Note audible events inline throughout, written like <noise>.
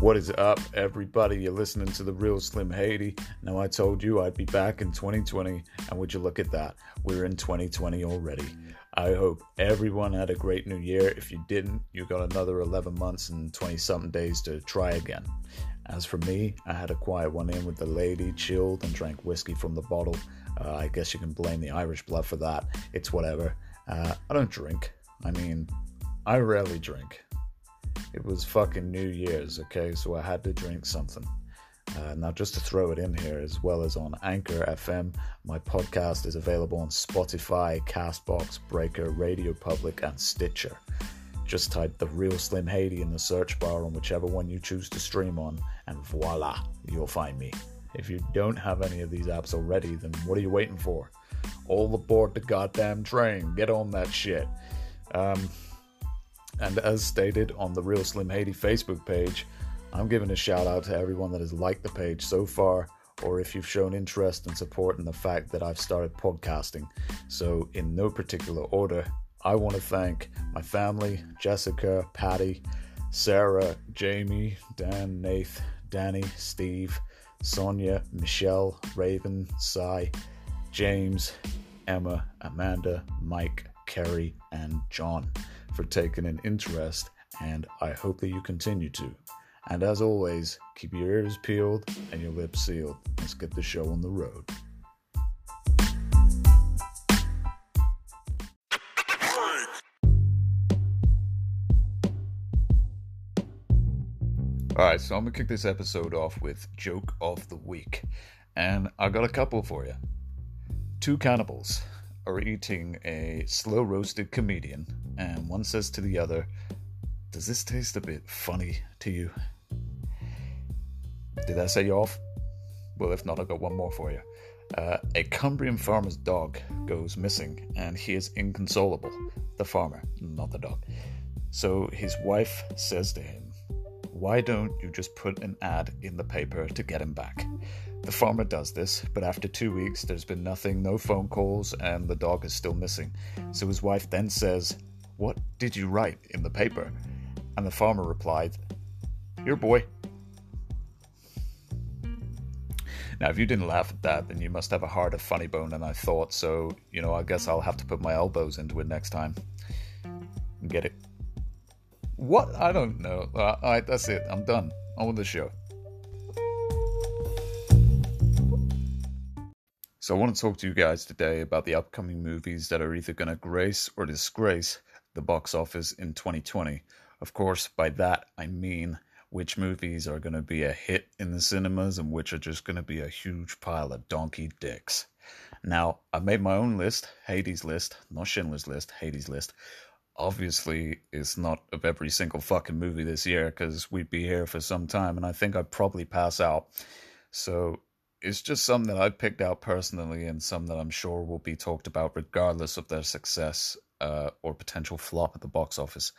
What is up, everybody? You're listening to the real Slim Haydi. Now, I told you I'd be back in 2020, and would you look at that? We're in 2020 already. I hope everyone had a great new year. If you didn't, you got another 11 months and 20 something days to try again. As for me, I had a quiet one in with the lady, chilled, and drank whiskey from the bottle. Uh, I guess you can blame the Irish blood for that. It's whatever. Uh, I don't drink. I mean, I rarely drink. It was fucking New Year's, okay? So I had to drink something. Uh, now, just to throw it in here, as well as on Anchor FM, my podcast is available on Spotify, Castbox, Breaker, Radio Public, and Stitcher. Just type The Real Slim Haydi in the search bar on whichever one you choose to stream on, and voila, you'll find me. If you don't have any of these apps already, then what are you waiting for? All aboard the goddamn train. Get on that shit. Um, and as stated on the Real Slim Haydi Facebook page, I'm giving a shout out to everyone that has liked the page so far, or if you've shown interest and support in the fact that I've started podcasting. So, in no particular order, I want to thank my family Jessica, Patty, Sarah, Jamie, Dan, Nath, Danny, Steve, Sonia, Michelle, Raven, Cy, James, Emma, Amanda, Mike, Kerry, and John for taking an interest, and I hope that you continue to. And as always, keep your ears peeled and your lips sealed. Let's get the show on the road. Alright, so I'm gonna kick this episode off with Joke of the Week. And I got a couple for you. Two cannibals are eating a slow roasted comedian, and one says to the other, Does this taste a bit funny to you? Did that set you off? Well, if not, I've got one more for you. Uh, a Cumbrian farmer's dog goes missing, and he is inconsolable. The farmer, not the dog. So his wife says to him, Why don't you just put an ad in the paper to get him back? The farmer does this, but after two weeks, there's been nothing, no phone calls, and the dog is still missing. So his wife then says, What did you write in the paper? And the farmer replied, Your boy. Now, if you didn't laugh at that, then you must have a harder funny bone than I thought, so, you know, I guess I'll have to put my elbows into it next time. Get it? What? I don't know. Uh, Alright, that's it. I'm done. On with the show. So, I want to talk to you guys today about the upcoming movies that are either going to grace or disgrace the box office in 2020. Of course, by that I mean which movies are going to be a hit in the cinemas and which are just going to be a huge pile of donkey dicks. Now, I've made my own list, Haydi's list, not Schindler's list, Haydi's list. Obviously, it's not of every single fucking movie this year because we'd be here for some time and I think I'd probably pass out. So, it's just some that I picked out personally and some that I'm sure will be talked about regardless of their success uh, or potential flop at the box office.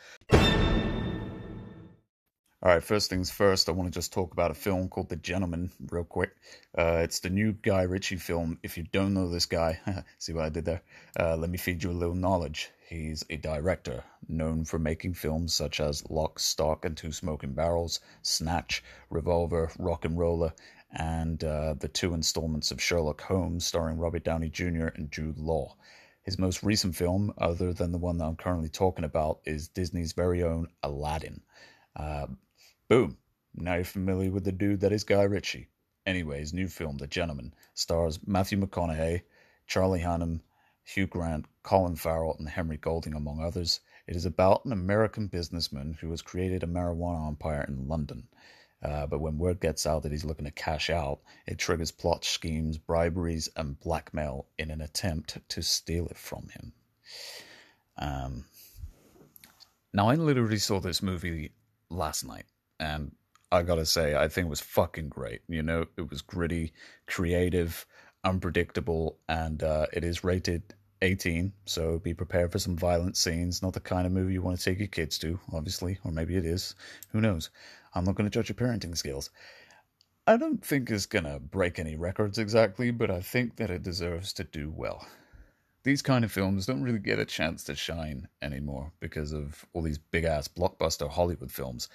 All right, first things first, I want to just talk about a film called The Gentleman, real quick. Uh, it's the new Guy Ritchie film. If you don't know this guy, <laughs> see what I did there? Uh, let me feed you a little knowledge. He's a director known for making films such as Lock, Stock, and Two Smoking Barrels, Snatch, Revolver, RocknRolla, and uh, the two installments of Sherlock Holmes starring Robert Downey Jr. and Jude Law. His most recent film, other than the one that I'm currently talking about, is Disney's very own Aladdin. Uh, boom. Now you're familiar with the dude that is Guy Ritchie. Anyways, new film, The Gentlemen, stars Matthew McConaughey, Charlie Hunnam, Hugh Grant, Colin Farrell, and Henry Golding, among others. It is about an American businessman who has created a marijuana empire in London. Uh, but when word gets out that he's looking to cash out, it triggers plot schemes, briberies, and blackmail in an attempt to steal it from him. Um, now, I literally saw this movie last night, and I gotta say, I think it was fucking great. You know, it was gritty, creative, unpredictable, and uh, it is rated 18, so be prepared for some violent scenes. Not the kind of movie you want to take your kids to, obviously, or maybe it is. Who knows? I'm not going to judge your parenting skills. I don't think it's going to break any records exactly, but I think that it deserves to do well. These kind of films don't really get a chance to shine anymore because of all these big ass blockbuster Hollywood films.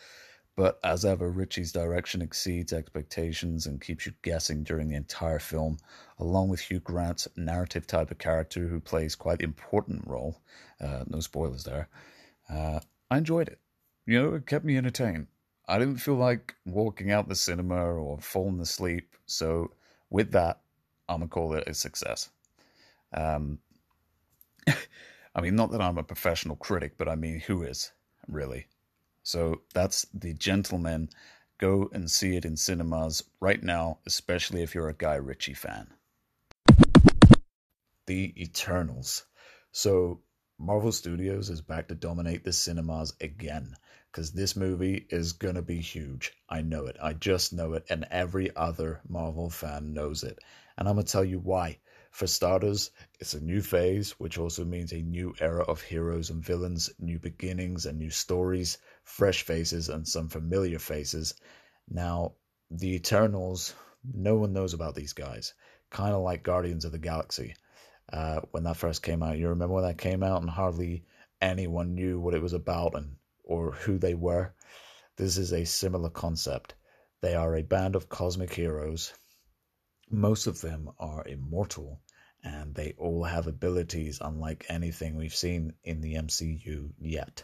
But as ever, Ritchie's direction exceeds expectations and keeps you guessing during the entire film, along with Hugh Grant's narrative type of character who plays quite an important role. Uh, no spoilers there. Uh, I enjoyed it. You know, it kept me entertained. I didn't feel like walking out the cinema or falling asleep. So, with that, I'm to call it a success. Um, <laughs> I mean, not that I'm a professional critic, but I mean, who is, really? So that's The Gentlemen. Go and see it in cinemas right now, especially if you're a Guy Ritchie fan. The Eternals. So Marvel Studios is back to dominate the cinemas again because this movie is going to be huge. I know it. I just know it. And every other Marvel fan knows it. And I'm going to tell you why. For starters, it's a new phase, which also means a new era of heroes and villains, new beginnings and new stories, fresh faces and some familiar faces. Now, the Eternals, no one knows about these guys. Kind of like Guardians of the Galaxy. Uh, when that first came out, you remember when that came out and hardly anyone knew what it was about and or who they were. This is a similar concept. They are a band of cosmic heroes. Most of them are immortal and they all have abilities unlike anything we've seen in the MCU yet.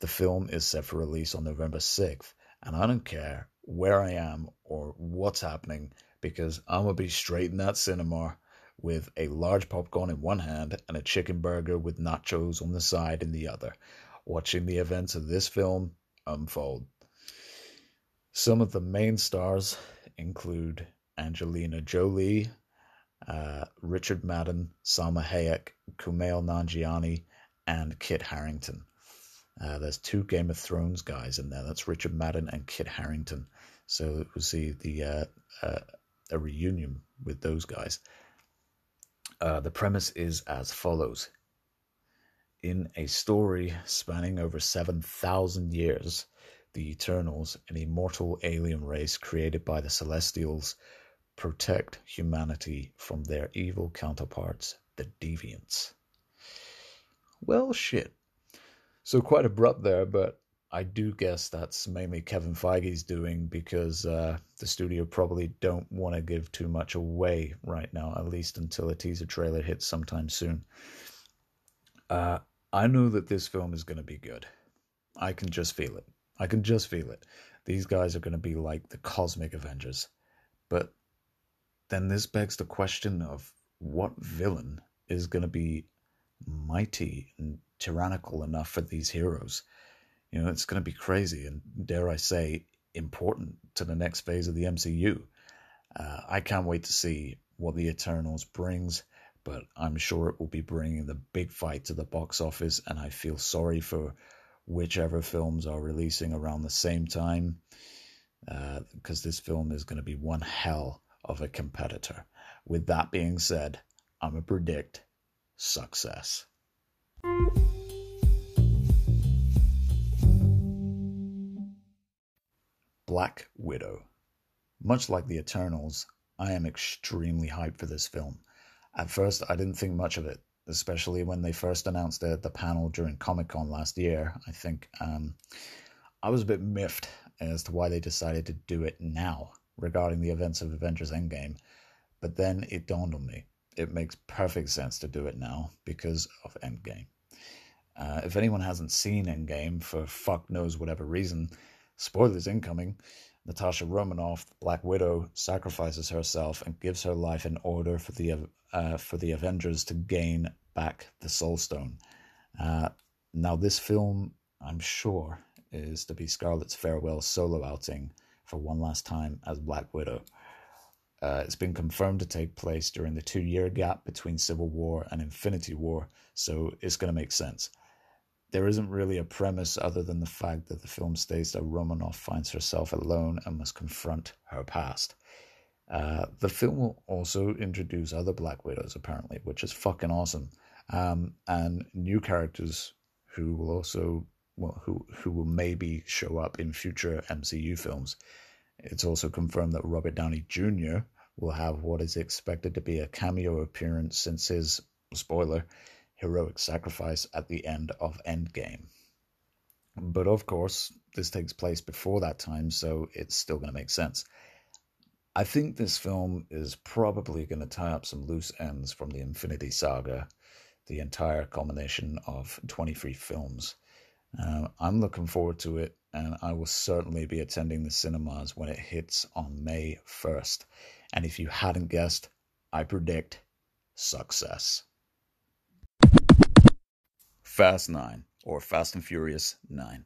The film is set for release on November 6th, and I don't care where I am or what's happening because I'm gonna be straight in that cinema with a large popcorn in one hand and a chicken burger with nachos on the side in the other, watching the events of this film unfold. Some of the main stars include Angelina Jolie, uh, Richard Madden, Salma Hayek, Kumail Nanjiani, and Kit Harington. Uh, there's two Game of Thrones guys in there. That's Richard Madden and Kit Harington. So we'll see the uh, uh, a reunion with those guys. Uh, the premise is as follows: In a story spanning over seven thousand years, the Eternals, an immortal alien race created by the Celestials, protect humanity from their evil counterparts, the deviants. Well, shit. So quite abrupt there, but I do guess that's mainly Kevin Feige's doing because uh, the studio probably don't want to give too much away right now, at least until a teaser trailer hits sometime soon. Uh, I know that this film is going to be good. I can just feel it. I can just feel it. These guys are going to be like the cosmic Avengers. But then this begs the question of what villain is going to be mighty and tyrannical enough for these heroes. You know, it's going to be crazy and, dare I say, important to the next phase of the MCU. Uh, I can't wait to see what the Eternals brings, but I'm sure it will be bringing the big fight to the box office, and I feel sorry for whichever films are releasing around the same time, because uh, this film is going to be one hell of a competitor. With that being said, I'm going to predict success. Black Widow. Much like the Eternals, I am extremely hyped for this film. At first, I didn't think much of it, especially when they first announced at the panel during Comic Con last year. I think um, I was a bit miffed as to why they decided to do it now regarding the events of Avengers Endgame, but then it dawned on me. It makes perfect sense to do it now because of Endgame. Uh, if anyone hasn't seen Endgame for fuck knows whatever reason, spoilers incoming. Natasha Romanoff, Black Widow, sacrifices herself and gives her life in order for the uh, for the Avengers to gain back the Soul Stone. Uh, now, this film, I'm sure, is to be Scarlett's farewell solo outing for one last time as Black Widow. Uh, it's been confirmed to take place during the two year gap between Civil War and Infinity War, so it's going to make sense. There isn't really a premise other than the fact that the film states that Romanoff finds herself alone and must confront her past. Uh, the film will also introduce other Black Widows, apparently, which is fucking awesome, um, and new characters who will also well, who who will maybe show up in future MCU films. It's also confirmed that Robert Downey Jr. will have what is expected to be a cameo appearance since his spoiler heroic sacrifice at the end of Endgame. But of course, this takes place before that time, so it's still going to make sense. I think this film is probably going to tie up some loose ends from the Infinity Saga, the entire culmination of 23 films. Uh, I'm looking forward to it, and I will certainly be attending the cinemas when it hits on May 1st. And if you hadn't guessed, I predict success. Fast 9, or Fast and Furious 9.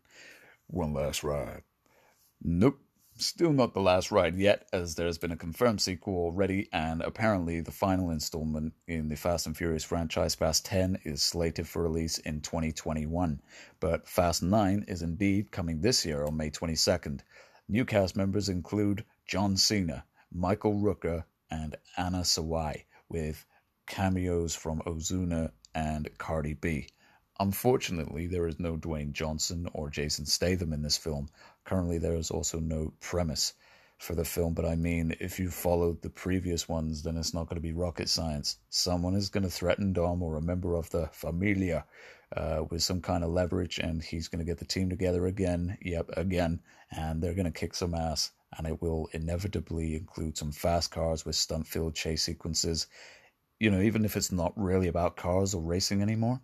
One last ride. Nope. Still not the last ride yet, as there's been a confirmed sequel already, and apparently the final installment in the Fast and Furious franchise, Fast 10, is slated for release in 2021. But Fast 9 is indeed coming this year on May 22nd. New cast members include John Cena, Michael Rooker, and Anna Sawai, with cameos from Ozuna and Cardi B. Unfortunately, there is no Dwayne Johnson or Jason Statham in this film. Currently, there is also no premise for the film, but I mean, if you followed the previous ones, then it's not going to be rocket science. Someone is going to threaten Dom or a member of the familia uh, with some kind of leverage, and he's going to get the team together again, yep, again, and they're going to kick some ass. And it will inevitably include some fast cars with stunt filled chase sequences. You know, even if it's not really about cars or racing anymore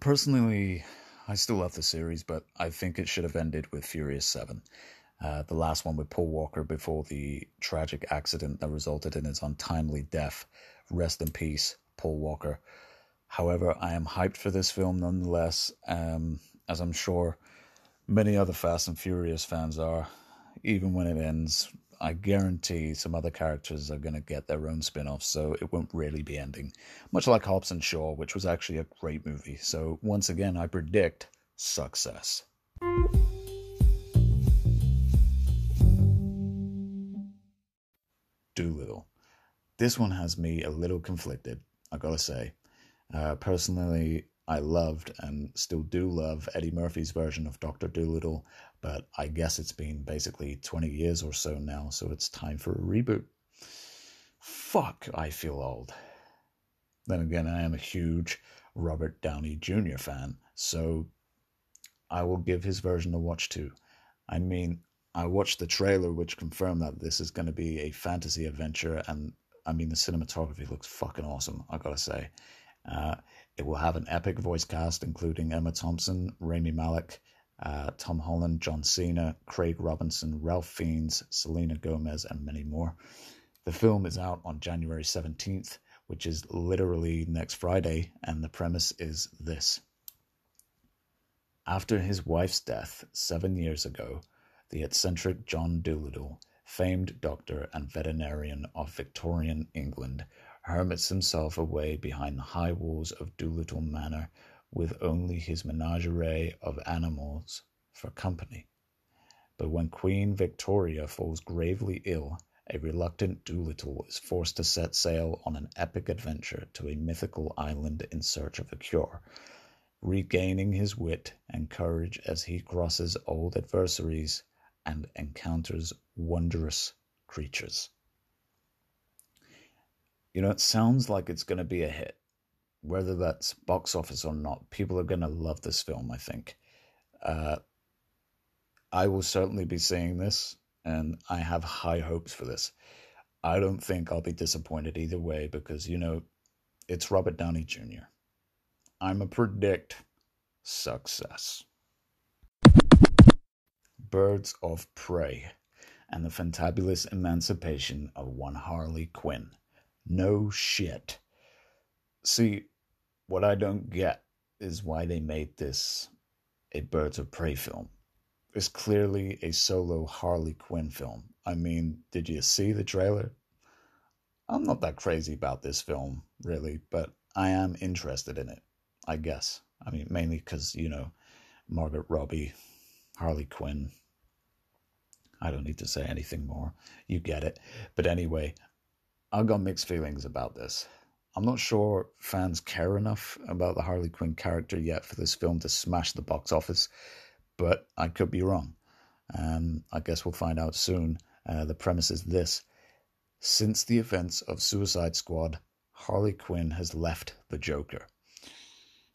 Personally, I still love the series, but I think it should have ended with Furious 7. Uh, the last one with Paul Walker before the tragic accident that resulted in his untimely death. Rest in peace, Paul Walker. However, I am hyped for this film nonetheless, um, as I'm sure many other Fast and Furious fans are, even when it ends I guarantee some other characters are going to get their own spin off, so it won't really be ending. Much like Hobbs and Shaw, which was actually a great movie. So, once again, I predict success. Dolittle. This one has me a little conflicted, I gotta say. Uh, personally, I loved and still do love Eddie Murphy's version of Dr. Dolittle, but I guess it's been basically 20 years or so now, so it's time for a reboot. Fuck, I feel old. Then again, I am a huge Robert Downey Jr. fan, so I will give his version a watch too. I mean, I watched the trailer, which confirmed that this is going to be a fantasy adventure, and I mean, the cinematography looks fucking awesome, I gotta say. Uh, it will have an epic voice cast, including Emma Thompson, Rami Malek, uh, Tom Holland, John Cena, Craig Robinson, Ralph Fiennes, Selena Gomez, and many more. The film is out on January 17th, which is literally next Friday, and the premise is this. After his wife's death seven years ago, the eccentric John Dolittle, famed doctor and veterinarian of Victorian England, hermits himself away behind the high walls of Dolittle Manor with only his menagerie of animals for company. But when Queen Victoria falls gravely ill, a reluctant Dolittle is forced to set sail on an epic adventure to a mythical island in search of a cure, regaining his wit and courage as he crosses old adversaries and encounters wondrous creatures. You know, it sounds like it's going to be a hit. Whether that's box office or not, people are going to love this film, I think. Uh, I will certainly be seeing this, and I have high hopes for this. I don't think I'll be disappointed either way because, you know, it's Robert Downey Jr. I'm a predict success. Birds of Prey and the fantabulous emancipation of one Harley Quinn. No shit. See, what I don't get is why they made this a Birds of Prey film. It's clearly a solo Harley Quinn film. I mean, did you see the trailer? I'm not that crazy about this film, really, but I am interested in it, I guess. I mean, mainly because, you know, Margaret Robbie, Harley Quinn. I don't need to say anything more. You get it. But anyway, I've got mixed feelings about this. I'm not sure fans care enough about the Harley Quinn character yet for this film to smash the box office, but I could be wrong. Um, I guess we'll find out soon. Uh, the premise is this Since the events of Suicide Squad, Harley Quinn has left the Joker.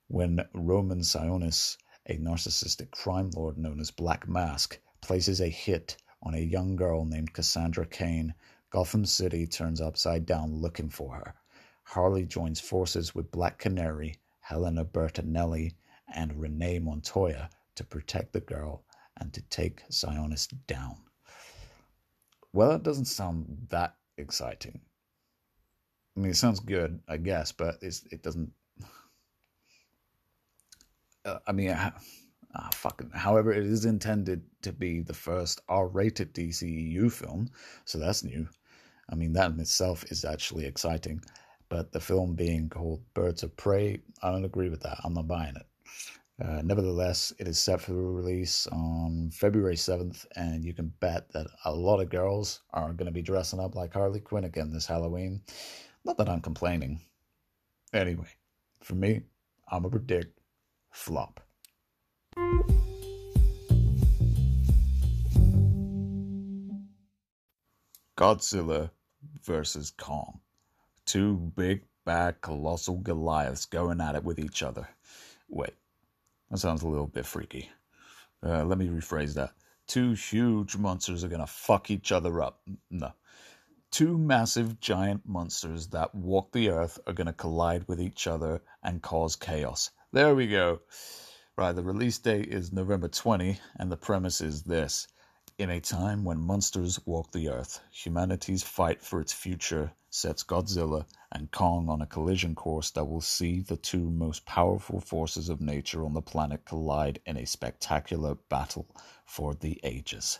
When Roman Sionis a narcissistic crime lord known as Black Mask places a hit on a young girl named Cassandra Cain. Gotham City turns upside down looking for her. Harley joins forces with Black Canary, Helena Bertinelli, and Renee Montoya to protect the girl and to take Sionis down. Well, that doesn't sound that exciting. I mean, it sounds good, I guess, but it doesn't. Uh, I mean, uh, fucking. However, it is intended to be the first R-rated DCEU film, so that's new. I mean, that in itself is actually exciting. But the film being called Birds of Prey, I don't agree with that. I'm not buying it. Uh, nevertheless, it is set for release on February 7th, and you can bet that a lot of girls are going to be dressing up like Harley Quinn again this Halloween. Not that I'm complaining. Anyway, for me, I'm a predict flop. Godzilla versus Kong. Two big, bad, colossal Goliaths going at it with each other. Wait, that sounds a little bit freaky. Uh, let me rephrase that. Two huge monsters are gonna fuck each other up. No. Two massive giant monsters that walk the earth are gonna collide with each other and cause chaos. There we go. Right, the release date is November 20, and the premise is this. In a time when monsters walk the earth, humanity's fight for its future sets Godzilla and Kong on a collision course that will see the two most powerful forces of nature on the planet collide in a spectacular battle for the ages.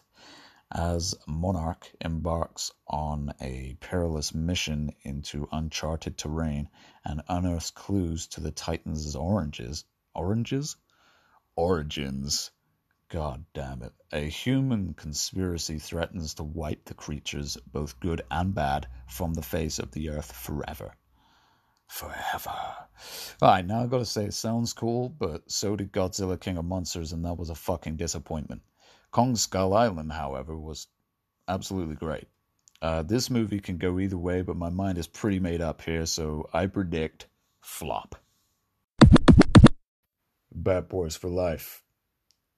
As Monarch embarks on a perilous mission into uncharted terrain and unearths clues to the Titan's oranges, oranges? Origins God damn it. A human conspiracy threatens to wipe the creatures, both good and bad, from the face of the earth forever. Forever. Alright, now I've gotta say, it sounds cool, but so did Godzilla King of Monsters, and that was a fucking disappointment. Kong Skull Island, however, was absolutely great. Uh, this movie can go either way, but my mind is pretty made up here, so I predict flop. Bad Boys for Life.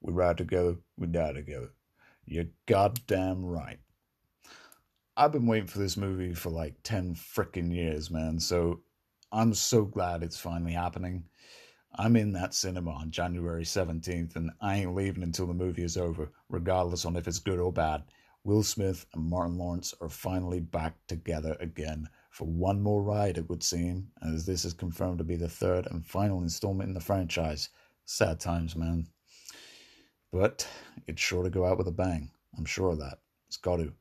We ride together, we die together. You're goddamn right. I've been waiting for this movie for like 10 freaking years, man. So I'm so glad it's finally happening. I'm in that cinema on January 17th, and I ain't leaving until the movie is over, regardless on if it's good or bad. Will Smith and Martin Lawrence are finally back together again for one more ride, it would seem, as this is confirmed to be the third and final installment in the franchise. Sad times, man. But it's sure to go out with a bang. I'm sure of that. It's got to.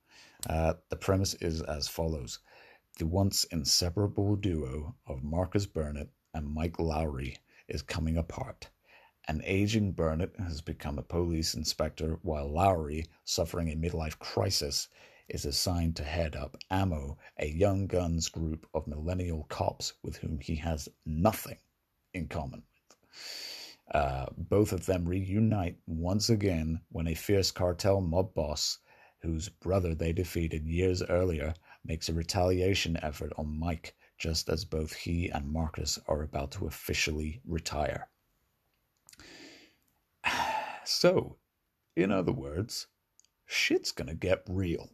Uh, the premise is as follows The once inseparable duo of Marcus Burnett and Mike Lowry is coming apart. An aging Burnett has become a police inspector, while Lowry, suffering a midlife crisis, is assigned to head up Ammo, a young guns group of millennial cops with whom he has nothing in common. Uh, both of them reunite once again when a fierce cartel mob boss, whose brother they defeated years earlier, makes a retaliation effort on Mike just as both he and Marcus are about to officially retire. <sighs> So, in other words, shit's gonna get real.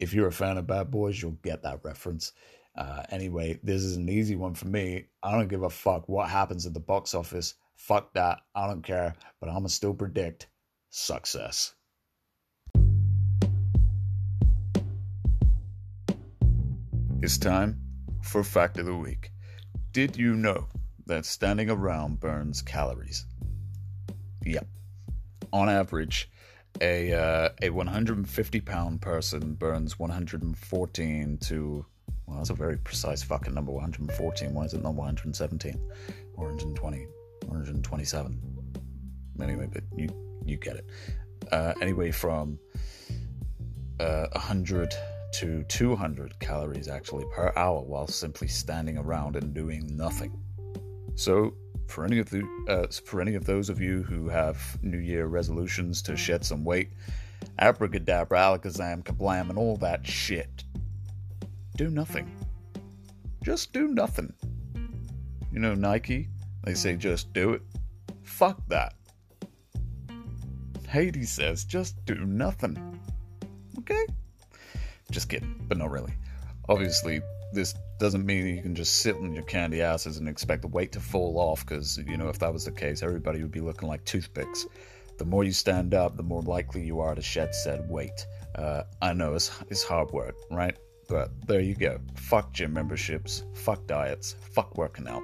If you're a fan of Bad Boys, you'll get that reference. Uh, anyway, this is an easy one for me. I don't give a fuck what happens at the box office. Fuck that. I don't care. But I'm going to still predict success. It's time for Fact of the Week. Did you know that standing around burns calories? Yep. On average, a uh, a 150 pound person burns 114 to well, that's a very precise fucking number. 114. Why is it not 117? or 120. 127. Anyway, but you you get it. Uh, anyway, from uh, 100 to 200 calories actually per hour while simply standing around and doing nothing. So, for any of the uh, for any of those of you who have New Year resolutions to shed some weight, abracadabra, alakazam, kablam, and all that shit, do nothing. Just do nothing. You know, Nike they say just do it. Fuck that. Haydi says just do nothing. Okay? Just kidding, but not really. Obviously, this doesn't mean you can just sit on your candy asses and expect the weight to fall off, because, you know, if that was the case, everybody would be looking like toothpicks. The more you stand up, the more likely you are to shed said weight. Uh, I know it's, it's hard work, right? But there you go. Fuck gym memberships, fuck diets, fuck working out.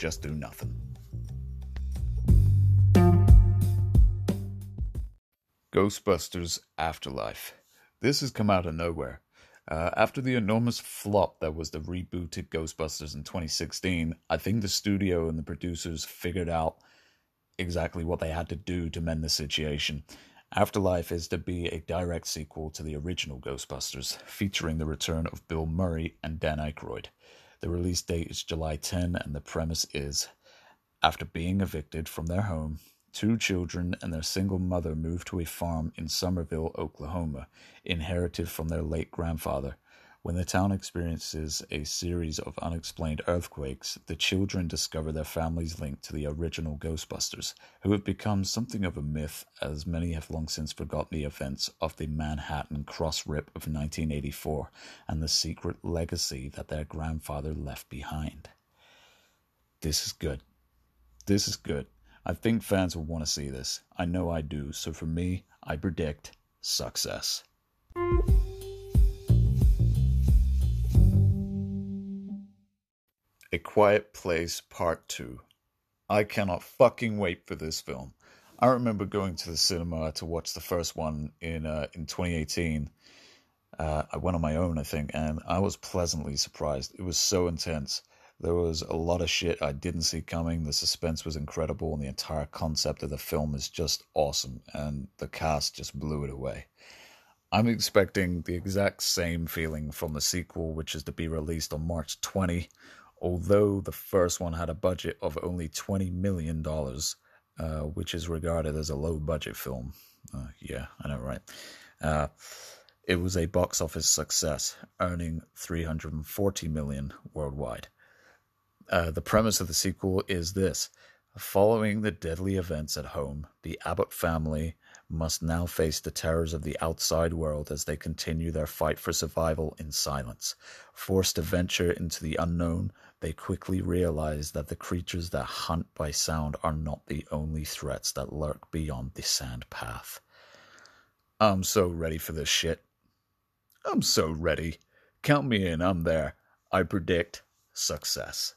Just do nothing. Ghostbusters Afterlife. This has come out of nowhere. Uh, after the enormous flop that was the rebooted Ghostbusters in 2016, I think the studio and the producers figured out exactly what they had to do to mend the situation. Afterlife is to be a direct sequel to the original Ghostbusters, featuring the return of Bill Murray and Dan Aykroyd. The release date is July 10, and the premise is after being evicted from their home, Two children and their single mother move to a farm in Summerville, Oklahoma, inherited from their late grandfather. When the town experiences a series of unexplained earthquakes, the children discover their family's link to the original Ghostbusters, who have become something of a myth as many have long since forgotten the events of the Manhattan cross rip of 1984 and the secret legacy that their grandfather left behind. This is good. This is good. I think fans will want to see this. I know I do. So for me, I predict success. A Quiet Place Part 2. I cannot fucking wait for this film. I remember going to the cinema to watch the first one in uh, in 2018. Uh, I went on my own, I think, and I was pleasantly surprised. It was so intense. There was a lot of shit I didn't see coming. The suspense was incredible, and the entire concept of the film is just awesome, and the cast just blew it away. I'm expecting the exact same feeling from the sequel, which is to be released on March 20. Although the first one had a budget of only $20 million, uh, which is regarded as a low budget film. Uh, yeah, I know, right? Uh, it was a box office success, earning 340 million worldwide. Uh, the premise of the sequel is this Following the deadly events at home, the Abbott family must now face the terrors of the outside world as they continue their fight for survival in silence. Forced to venture into the unknown, they quickly realize that the creatures that hunt by sound are not the only threats that lurk beyond the sand path. I'm so ready for this shit. I'm so ready. Count me in, I'm there. I predict success.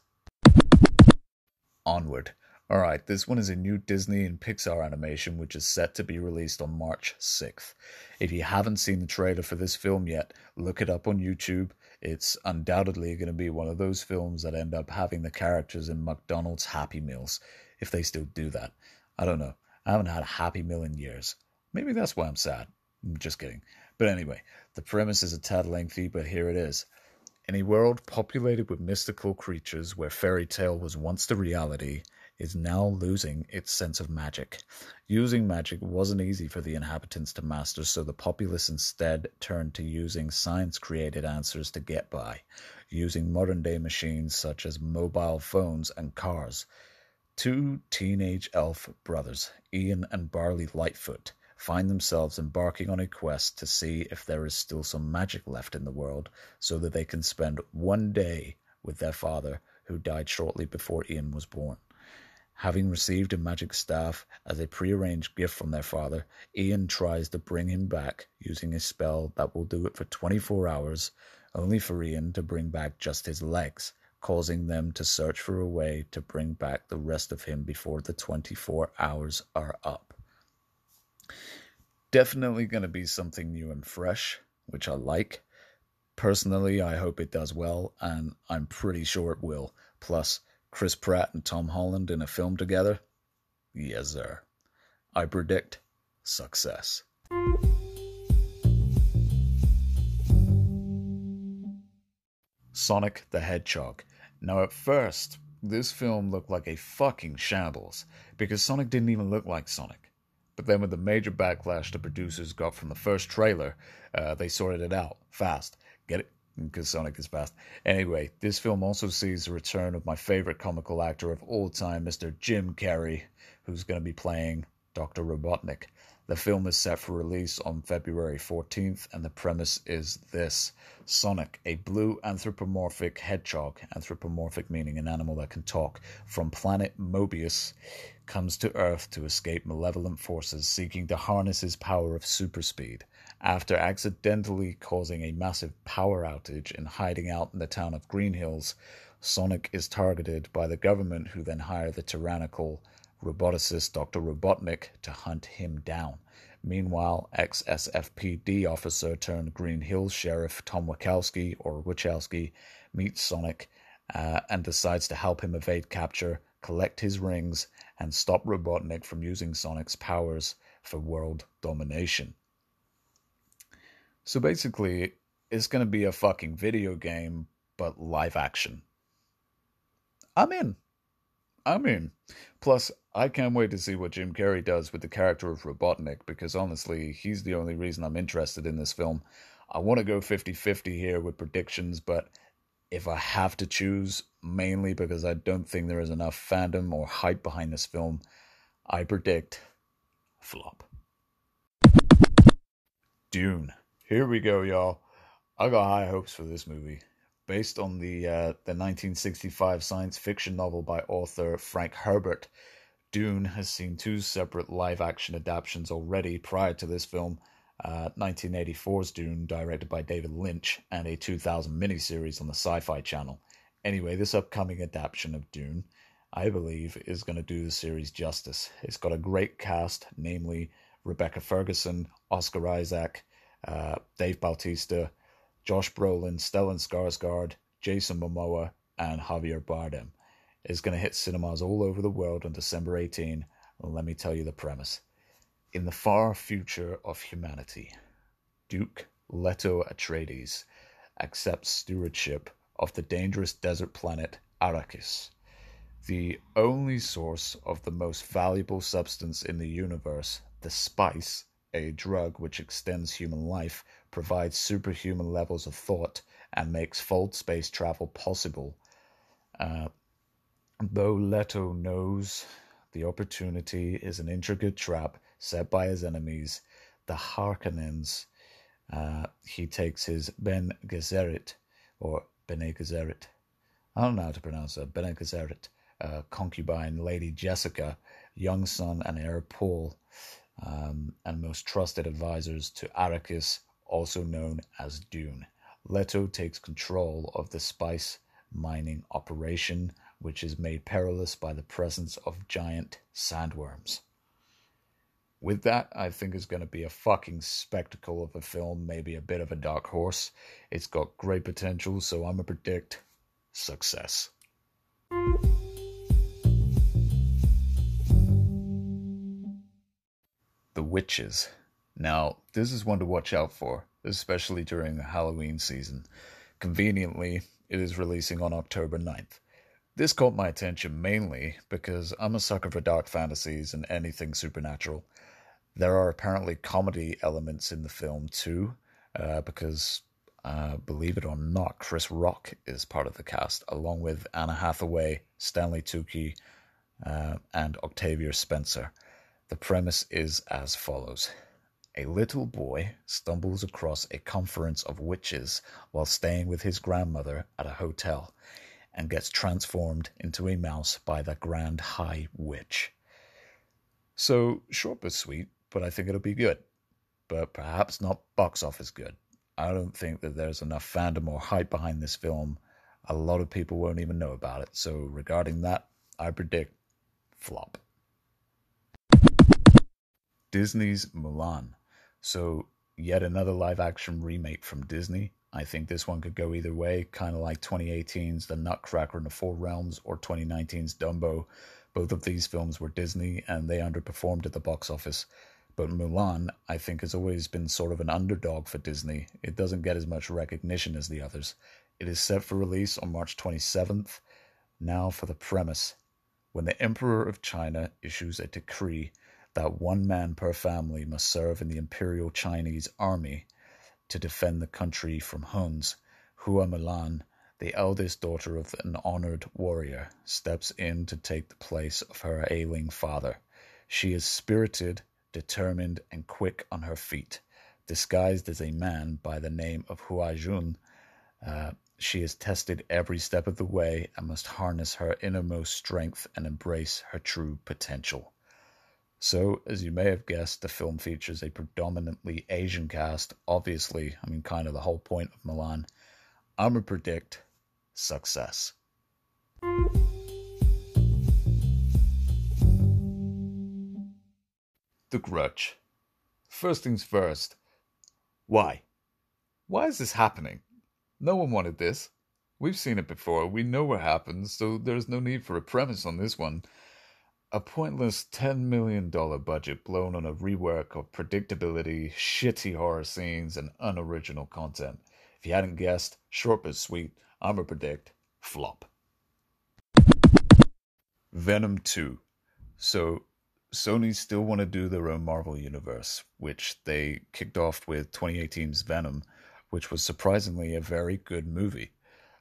Onward. Alright, this one is a new Disney and Pixar animation which is set to be released on March 6th. If you haven't seen the trailer for this film yet, look it up on YouTube. It's undoubtedly going to be one of those films that end up having the characters in McDonald's Happy Meals, if they still do that. I don't know. I haven't had a Happy Meal in years. Maybe that's why I'm sad. I'm just kidding. But anyway, the premise is a tad lengthy, but here it is. In a world populated with mystical creatures where fairy tale was once the reality, is now losing its sense of magic. Using magic wasn't easy for the inhabitants to master, so the populace instead turned to using science created answers to get by, using modern day machines such as mobile phones and cars. Two teenage elf brothers, Ian and Barley Lightfoot, find themselves embarking on a quest to see if there is still some magic left in the world so that they can spend one day with their father, who died shortly before Ian was born. Having received a magic staff as a prearranged gift from their father, Ian tries to bring him back using a spell that will do it for 24 hours, only for Ian to bring back just his legs, causing them to search for a way to bring back the rest of him before the 24 hours are up. Definitely going to be something new and fresh, which I like. Personally, I hope it does well, and I'm pretty sure it will. Plus, Chris Pratt and Tom Holland in a film together? Yes, sir. I predict success. Sonic the Hedgehog. Now, at first, this film looked like a fucking shambles because Sonic didn't even look like Sonic. But then, with the major backlash the producers got from the first trailer, uh, they sorted it out fast. Get it? Because Sonic is fast. Anyway, this film also sees the return of my favorite comical actor of all time, Mr. Jim Carrey, who's going to be playing Dr. Robotnik. The film is set for release on February 14th, and the premise is this Sonic, a blue anthropomorphic hedgehog, anthropomorphic meaning an animal that can talk, from planet Mobius, comes to Earth to escape malevolent forces seeking to harness his power of super speed. After accidentally causing a massive power outage and hiding out in the town of Green Hills, Sonic is targeted by the government, who then hire the tyrannical roboticist Dr. Robotnik to hunt him down. Meanwhile, ex SFPD officer turned Green Hills Sheriff Tom Wachowski, or Wachowski, meets Sonic uh, and decides to help him evade capture, collect his rings, and stop Robotnik from using Sonic's powers for world domination. So basically, it's going to be a fucking video game, but live action. I'm in. I'm in. Plus, I can't wait to see what Jim Carrey does with the character of Robotnik because honestly, he's the only reason I'm interested in this film. I want to go 50 50 here with predictions, but if I have to choose, mainly because I don't think there is enough fandom or hype behind this film, I predict flop. Dune. Here we go, y'all. I got high hopes for this movie. Based on the uh, the 1965 science fiction novel by author Frank Herbert, Dune has seen two separate live action adaptations already prior to this film. Uh, 1984's Dune, directed by David Lynch, and a 2000 miniseries on the Sci Fi Channel. Anyway, this upcoming adaptation of Dune, I believe, is going to do the series justice. It's got a great cast, namely Rebecca Ferguson, Oscar Isaac, uh, Dave Bautista, Josh Brolin, Stellan Skarsgård, Jason Momoa, and Javier Bardem. It's going to hit cinemas all over the world on December 18. Let me tell you the premise. In the far future of humanity, Duke Leto Atreides accepts stewardship of the dangerous desert planet Arrakis, the only source of the most valuable substance in the universe, the spice a drug which extends human life, provides superhuman levels of thought, and makes fold space travel possible. Uh, though Leto knows the opportunity is an intricate trap set by his enemies, the Harkonnens, uh, he takes his Ben Gesserit, or Bene Gesserit, I don't know how to pronounce it, Bene Gesserit, uh, concubine Lady Jessica, young son and heir Paul, um, and most trusted advisors to Arrakis, also known as Dune. Leto takes control of the spice mining operation, which is made perilous by the presence of giant sandworms. With that, I think it's going to be a fucking spectacle of a film, maybe a bit of a dark horse. It's got great potential, so I'm going to predict success. Witches. Now, this is one to watch out for, especially during the Halloween season. Conveniently, it is releasing on October 9th. This caught my attention mainly because I'm a sucker for dark fantasies and anything supernatural. There are apparently comedy elements in the film too, uh, because uh, believe it or not, Chris Rock is part of the cast, along with Anna Hathaway, Stanley Tucci, uh, and Octavia Spencer. The premise is as follows. A little boy stumbles across a conference of witches while staying with his grandmother at a hotel and gets transformed into a mouse by the Grand High Witch. So, short but sweet, but I think it'll be good. But perhaps not box office good. I don't think that there's enough fandom or hype behind this film. A lot of people won't even know about it. So, regarding that, I predict flop. Disney's Mulan. So, yet another live action remake from Disney. I think this one could go either way, kind of like 2018's The Nutcracker in the Four Realms or 2019's Dumbo. Both of these films were Disney and they underperformed at the box office. But Mulan, I think, has always been sort of an underdog for Disney. It doesn't get as much recognition as the others. It is set for release on March 27th. Now for the premise. When the Emperor of China issues a decree that one man per family must serve in the Imperial Chinese Army to defend the country from Huns. Hua Mulan, the eldest daughter of an honored warrior, steps in to take the place of her ailing father. She is spirited, determined, and quick on her feet. Disguised as a man by the name of Hua Jun, uh, she is tested every step of the way and must harness her innermost strength and embrace her true potential. So, as you may have guessed, the film features a predominantly Asian cast. Obviously, I mean, kind of the whole point of Mulan. I'm gonna predict success. The Grudge. First things first. Why? Why is this happening? No one wanted this. We've seen it before. We know what happens, so there's no need for a premise on this one. A pointless $10 million budget blown on a rework of predictability, shitty horror scenes, and unoriginal content. If you hadn't guessed, short but sweet, I'ma predict flop. Venom 2. So, Sony still want to do their own Marvel universe, which they kicked off with 2018's Venom, which was surprisingly a very good movie.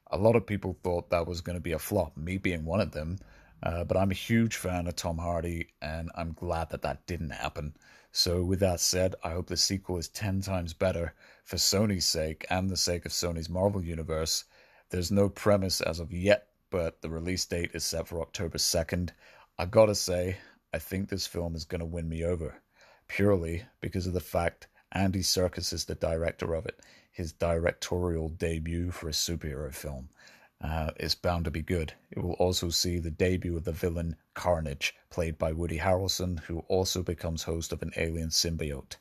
A lot of people thought that was going to be a flop, me being one of them. Uh, but I'm a huge fan of Tom Hardy, and I'm glad that that didn't happen. So, with that said, I hope the sequel is 10 times better for Sony's sake and the sake of Sony's Marvel Universe. There's no premise as of yet, but the release date is set for October 2nd. I gotta say, I think this film is gonna win me over, purely because of the fact Andy Serkis is the director of it, his directorial debut for a superhero film uh, is bound to be good. It will also see the debut of the villain Carnage, played by Woody Harrelson, who also becomes host of an alien symbiote.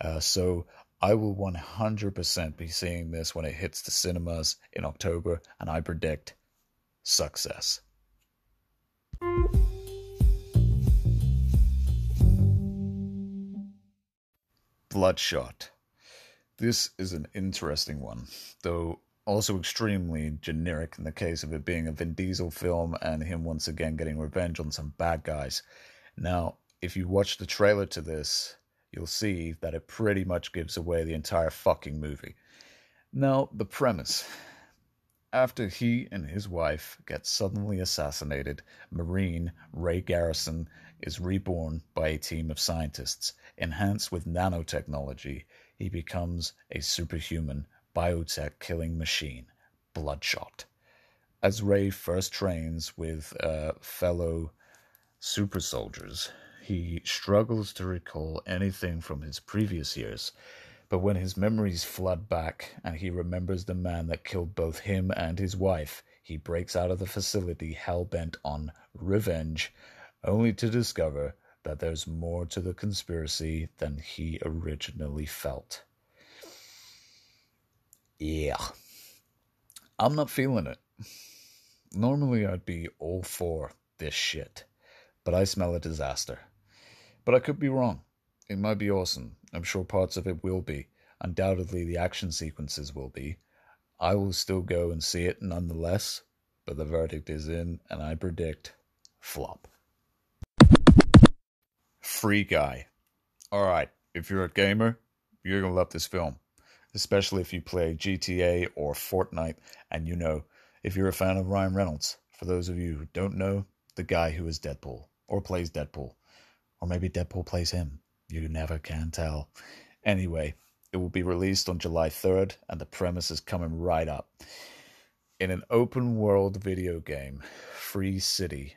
Uh, so I will 100% be seeing this when it hits the cinemas in October, and I predict success. Bloodshot. This is an interesting one, though also extremely generic in the case of it being a Vin Diesel film and him once again getting revenge on some bad guys. Now, if you watch the trailer to this, you'll see that it pretty much gives away the entire fucking movie. Now, the premise. After he and his wife get suddenly assassinated, Marine Ray Garrison is reborn by a team of scientists. Enhanced with nanotechnology, he becomes a superhuman biotech killing machine, Bloodshot. As Ray first trains with uh, fellow super soldiers, he struggles to recall anything from his previous years. But when his memories flood back and he remembers the man that killed both him and his wife, he breaks out of the facility hell bent on revenge, only to discover that there's more to the conspiracy than he originally felt. Yeah. I'm not feeling it. Normally, I'd be all for this shit, but I smell a disaster. But I could be wrong. It might be awesome. I'm sure parts of it will be. Undoubtedly, the action sequences will be. I will still go and see it nonetheless, but the verdict is in, and I predict flop. Free Guy. Alright, if you're a gamer, you're gonna love this film especially if you play GTA or Fortnite. And you know, if you're a fan of Ryan Reynolds, for those of you who don't know, the guy who is Deadpool or plays Deadpool, or maybe Deadpool plays him. You never can tell. Anyway, it will be released on July 3rd, and the premise is coming right up. In an open world video game, Free City,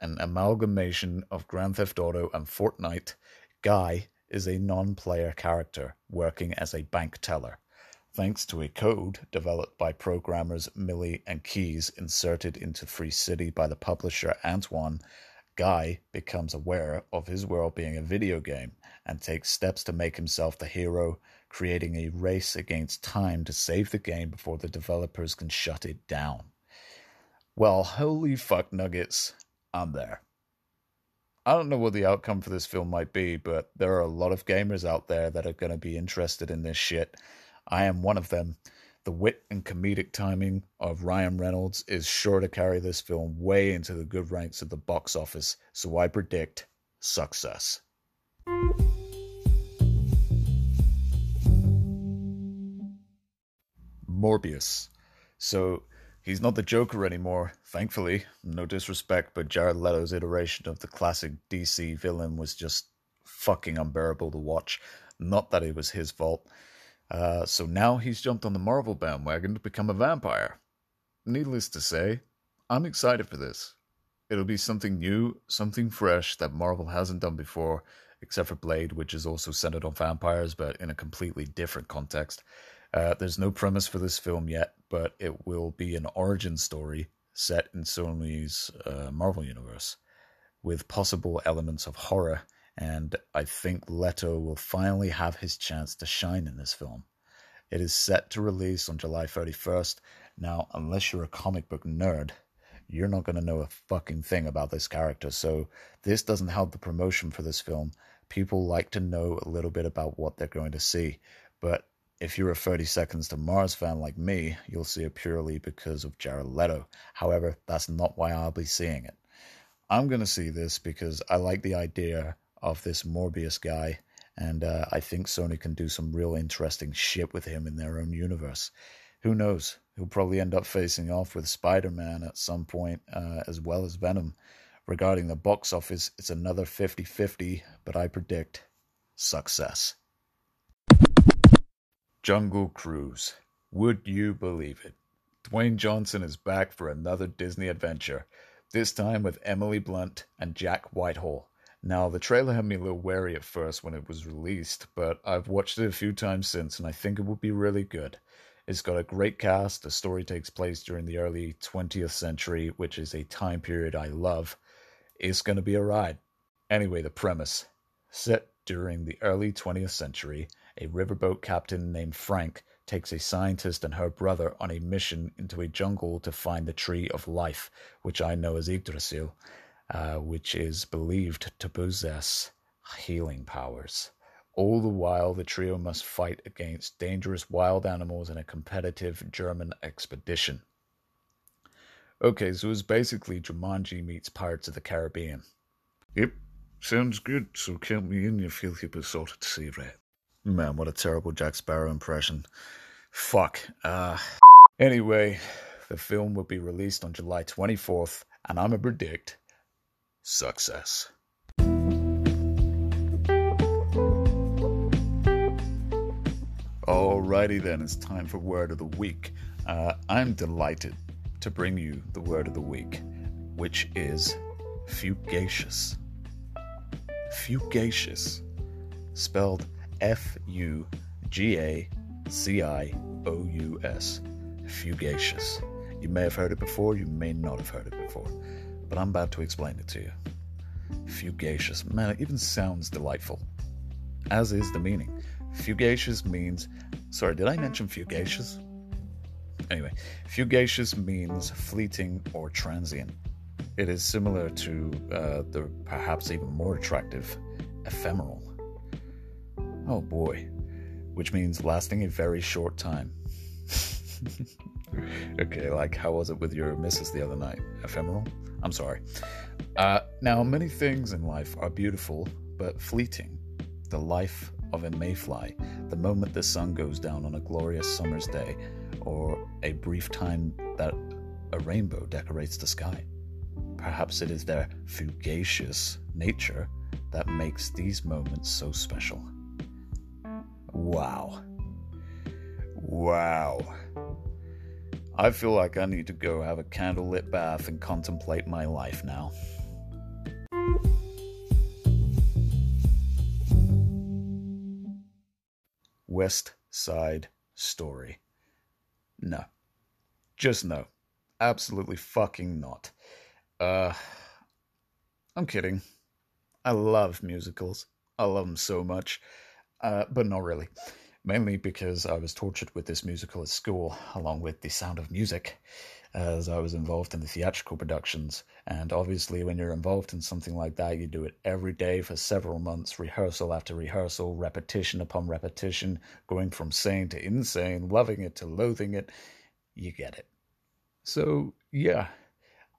an amalgamation of Grand Theft Auto and Fortnite, Guy is a non-player character working as a bank teller. Thanks to a code developed by programmers Millie and Keys inserted into Free City by the publisher Antwan, Guy becomes aware of his world being a video game and takes steps to make himself the hero, creating a race against time to save the game before the developers can shut it down. Well, holy fuck nuggets, I'm there. I don't know what the outcome for this film might be, but there are a lot of gamers out there that are going to be interested in this shit. I am one of them. The wit and comedic timing of Ryan Reynolds is sure to carry this film way into the good ranks of the box office, so I predict success. Morbius. So, He's not the Joker anymore, thankfully. No disrespect, but Jared Leto's iteration of the classic DC villain was just fucking unbearable to watch. Not that it was his fault. Uh, so now he's jumped on the Marvel bandwagon to become a vampire. Needless to say, I'm excited for this. It'll be something new, something fresh that Marvel hasn't done before, except for Blade, which is also centered on vampires, but in a completely different context. Uh, there's no premise for this film yet, but it will be an origin story set in Sony's uh, Marvel Universe with possible elements of horror. And I think Leto will finally have his chance to shine in this film. It is set to release on July 31st. Now, unless you're a comic book nerd, you're not going to know a fucking thing about this character. So, this doesn't help the promotion for this film. People like to know a little bit about what they're going to see. But if you're a 30 Seconds to Mars fan like me, you'll see it purely because of Jared Leto. However, that's not why I'll be seeing it. I'm going to see this because I like the idea of this Morbius guy, and uh, I think Sony can do some real interesting shit with him in their own universe. Who knows? He'll probably end up facing off with Spider Man at some point, uh, as well as Venom. Regarding the box office, it's another 50 50, but I predict success. Jungle Cruise. Would you believe it? Dwayne Johnson is back for another Disney adventure, this time with Emily Blunt and Jack Whitehall. Now, the trailer had me a little wary at first when it was released, but I've watched it a few times since and I think it will be really good. It's got a great cast. The story takes place during the early 20th century, which is a time period I love. It's going to be a ride. Anyway, the premise set during the early 20th century, a riverboat captain named Frank takes a scientist and her brother on a mission into a jungle to find the Tree of Life, which I know as Yggdrasil, uh, which is believed to possess healing powers. All the while, the trio must fight against dangerous wild animals in a competitive German expedition. Okay, so it's basically Jumanji meets Pirates of the Caribbean. Yep, sounds good, so count me in, if you filthy besotted sea rat. Man, what a terrible Jack Sparrow impression. Fuck. Uh, anyway, the film will be released on July 24th, and I'm a predict success. Alrighty then, it's time for word of the week. Uh, I'm delighted to bring you the word of the week, which is fugacious. Fugacious, spelled F U G A C I O U S. Fugacious. You may have heard it before, you may not have heard it before, but I'm about to explain it to you. Fugacious. Man, it even sounds delightful, as is the meaning. Fugacious means. Sorry, did I mention fugacious? Anyway, fugacious means fleeting or transient. It is similar to uh, the perhaps even more attractive ephemeral. Oh boy. Which means lasting a very short time. <laughs> okay, like how was it with your missus the other night? Ephemeral? I'm sorry. Uh, now, many things in life are beautiful, but fleeting. The life of a mayfly, the moment the sun goes down on a glorious summer's day, or a brief time that a rainbow decorates the sky. Perhaps it is their fugacious nature that makes these moments so special. Wow. Wow. I feel like I need to go have a candlelit bath and contemplate my life now. West Side Story. No. Just no. Absolutely fucking not. Uh, I'm kidding. I love musicals. I love them so much uh, but not really. Mainly because I was tortured with this musical at school, along with The Sound of Music, as I was involved in the theatrical productions. And obviously, when you're involved in something like that, you do it every day for several months, rehearsal after rehearsal, repetition upon repetition, going from sane to insane, loving it to loathing it. You get it. So, yeah,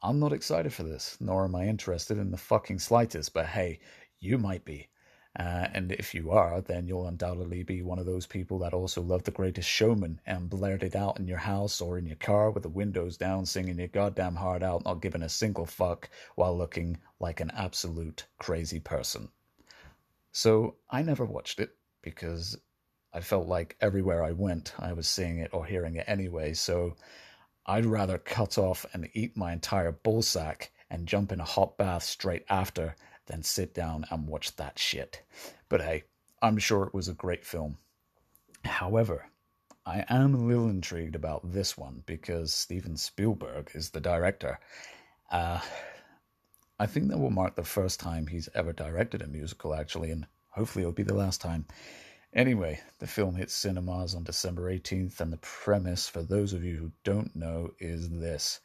I'm not excited for this, nor am I interested in the fucking slightest, but hey, you might be. Uh, and if you are, then you'll undoubtedly be one of those people that also love The Greatest Showman and blared it out in your house or in your car with the windows down, singing your goddamn heart out, not giving a single fuck while looking like an absolute crazy person. So I never watched it because I felt like everywhere I went, I was seeing it or hearing it anyway. So I'd rather cut off and eat my entire bull sack and jump in a hot bath straight after than sit down and watch that shit. But hey, I'm sure it was a great film. However, I am a little intrigued about this one because Steven Spielberg is the director. Uh, I think that will mark the first time he's ever directed a musical, actually, and hopefully it'll be the last time. Anyway, the film hits cinemas on December 18th, and the premise, for those of you who don't know, is this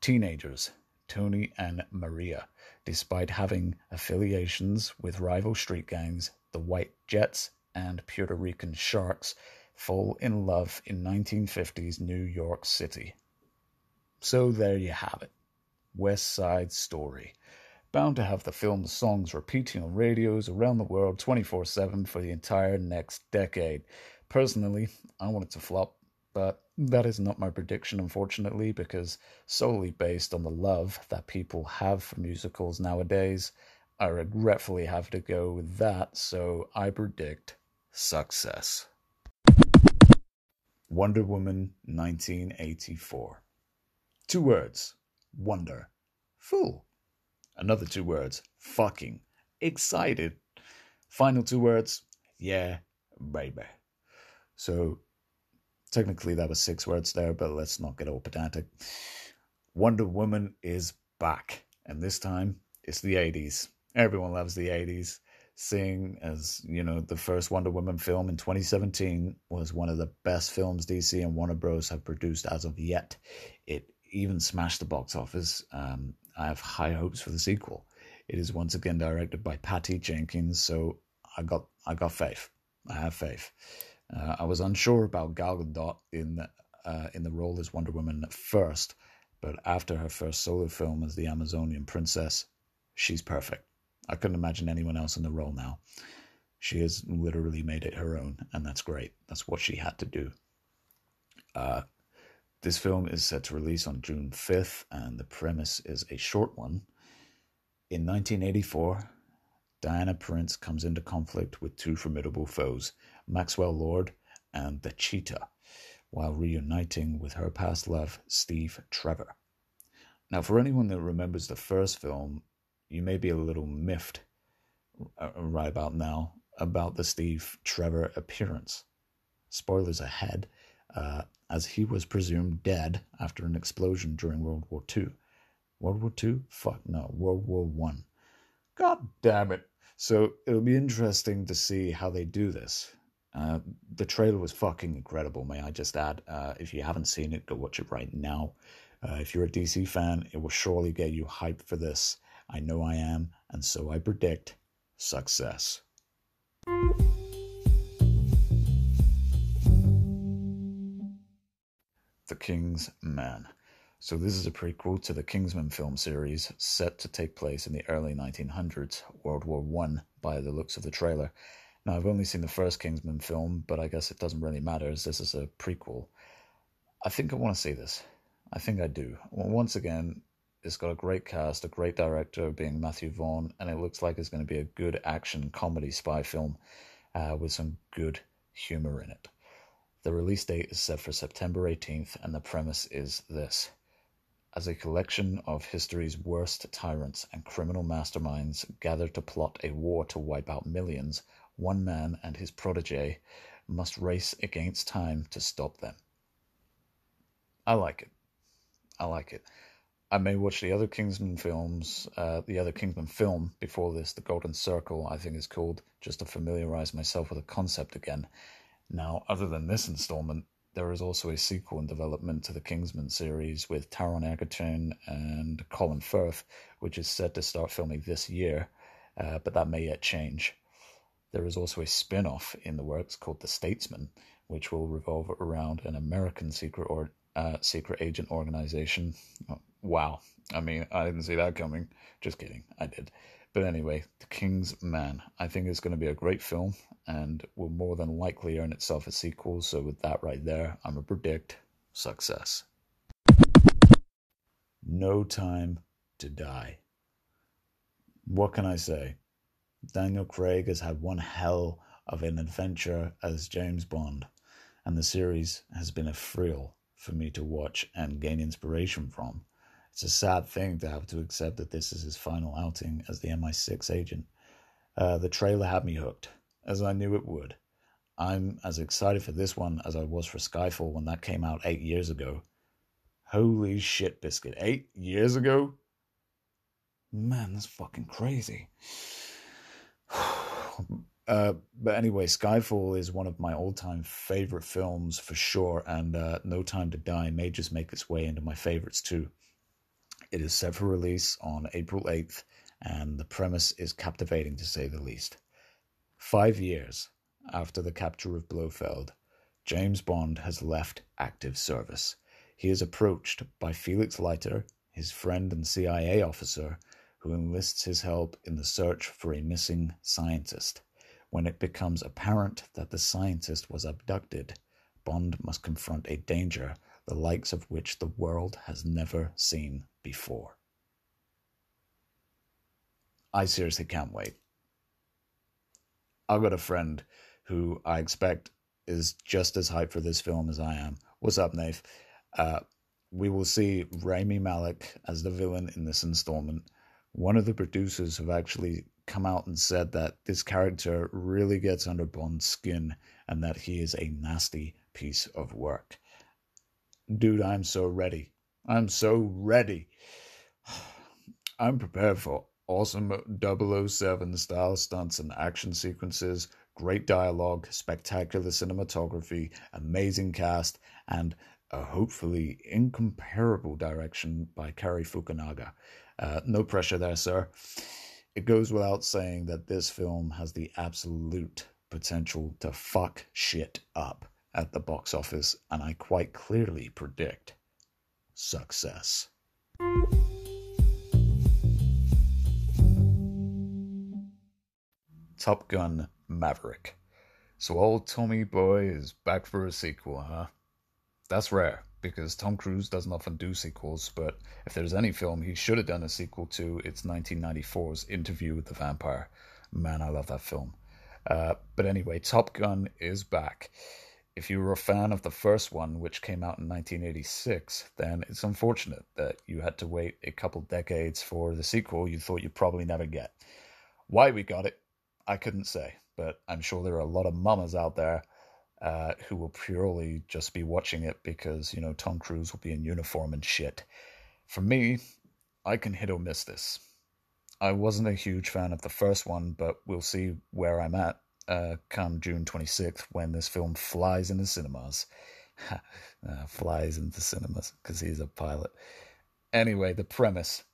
Teenagers, Tony and Maria, despite having affiliations with rival street gangs, the White Jets and Puerto Rican Sharks, fall in love in 1950s New York City. So there you have it West Side Story. Bound to have the film's songs repeating on radios around the world 24 7 for the entire next decade. Personally, I want it to flop, but that is not my prediction, unfortunately, because solely based on the love that people have for musicals nowadays, I regretfully have to go with that, so I predict success. Wonder Woman 1984. Two words wonder. Fool. Another two words fucking. Excited. Final two words yeah, baby. So Technically, that was six words there, but let's not get all pedantic. Wonder Woman is back, and this time it's the 80s. Everyone loves the 80s. Seeing as, you know, the first Wonder Woman film in 2017 was one of the best films DC and Warner Bros. have produced as of yet. It even smashed the box office. Um, I have high hopes for the sequel. It is once again directed by Patty Jenkins, so I got I got faith. I have faith. Uh, I was unsure about Gal Gadot in uh, in the role as Wonder Woman at first, but after her first solo film as the Amazonian princess, she's perfect. I couldn't imagine anyone else in the role now. She has literally made it her own, and that's great. That's what she had to do. Uh, this film is set to release on June 5th, and the premise is a short one. In 1984, Diana Prince comes into conflict with two formidable foes Maxwell Lord, and the Cheetah, while reuniting with her past love, Steve Trevor. Now, for anyone that remembers the first film, you may be a little miffed uh, right about now about the Steve Trevor appearance. Spoilers ahead, uh, as he was presumed dead after an explosion during World War II. World War II? Fuck no, World War One. God damn it. So it'll be interesting to see how they do this. Uh, the trailer was fucking incredible, may I just add. Uh, if you haven't seen it, go watch it right now. Uh, if you're a DC fan, it will surely get you hyped for this. I know I am, and so I predict success. The King's Man. So, this is a prequel to the Kingsman film series set to take place in the early 1900s, World War One, by the looks of the trailer. Now, I've only seen the first Kingsman film, but I guess it doesn't really matter as this is a prequel. I think I want to see this. I think I do. Well, once again, it's got a great cast, a great director being Matthew Vaughn, and it looks like it's going to be a good action comedy spy film uh, with some good humor in it. The release date is set for September 18th, and the premise is this. As a collection of history's worst tyrants and criminal masterminds gather to plot a war to wipe out millions, one man and his protege must race against time to stop them. I like it. I like it. I may watch the other Kingsman films, uh, the other Kingsman film before this, The Golden Circle, I think is called, just to familiarize myself with the concept again. Now, other than this installment, there is also a sequel in development to the Kingsman series with Taron Egerton and Colin Firth, which is set to start filming this year, uh, but that may yet change. There is also a spin off in the works called The Statesman, which will revolve around an American secret or uh, secret agent organization. Oh, wow. I mean, I didn't see that coming. Just kidding. I did. but anyway, The King's Man. I think it's going to be a great film and will more than likely earn itself a sequel. So, with that right there, I'm going to predict success. No Time to Die. What can I say? Daniel Craig has had one hell of an adventure as James Bond, and the series has been a thrill for me to watch and gain inspiration from. It's a sad thing to have to accept that this is his final outing as the MI6 agent. Uh, the trailer had me hooked, as I knew it would. I'm as excited for this one as I was for Skyfall when that came out eight years ago. Holy shit, Biscuit. Eight years ago? Man, that's fucking crazy. <laughs> Uh, but anyway, Skyfall is one of my all-time favorite films for sure, and uh, No Time to Die may just make its way into my favorites too. It is set for release on April 8th, and the premise is captivating to say the least. Five years after the capture of Blofeld, James Bond has left active service. He is approached by Felix Leiter, his friend and CIA officer, who enlists his help in the search for a missing scientist. When it becomes apparent that the scientist was abducted, Bond must confront a danger the likes of which the world has never seen before. I seriously can't wait. I've got a friend who I expect is just as hyped for this film as I am. What's up, Nave? Uh, we will see Rami Malek as the villain in this installment. One of the producers have actually come out and said that this character really gets under Bond's skin and that he is a nasty piece of work. Dude, I'm so ready. I'm so ready. <sighs> I'm prepared for awesome 007 style stunts and action sequences, great dialogue, spectacular cinematography, amazing cast, and a hopefully incomparable direction by Cary Fukunaga. Uh, no pressure there, sir. It goes without saying that this film has the absolute potential to fuck shit up at the box office, and I quite clearly predict success. Top Gun Maverick. So old Tommy Boy is back for a sequel, huh? That's rare because Tom Cruise doesn't often do sequels, but if there's any film he should have done a sequel to, it's 1994's Interview with the Vampire. Man, I love that film. Uh, but anyway, Top Gun is back. If you were a fan of the first one, which came out in 1986, then it's unfortunate that you had to wait a couple decades for the sequel you thought you'd probably never get. Why we got it, I couldn't say, but I'm sure there are a lot of mamas out there uh, who will purely just be watching it because, you know, Tom Cruise will be in uniform and shit. For me, I can hit or miss this. I wasn't a huge fan of the first one, but we'll see where I'm at uh, come June 26th when this film flies into cinemas. <laughs> uh, flies into cinemas because he's a pilot. Anyway, the premise.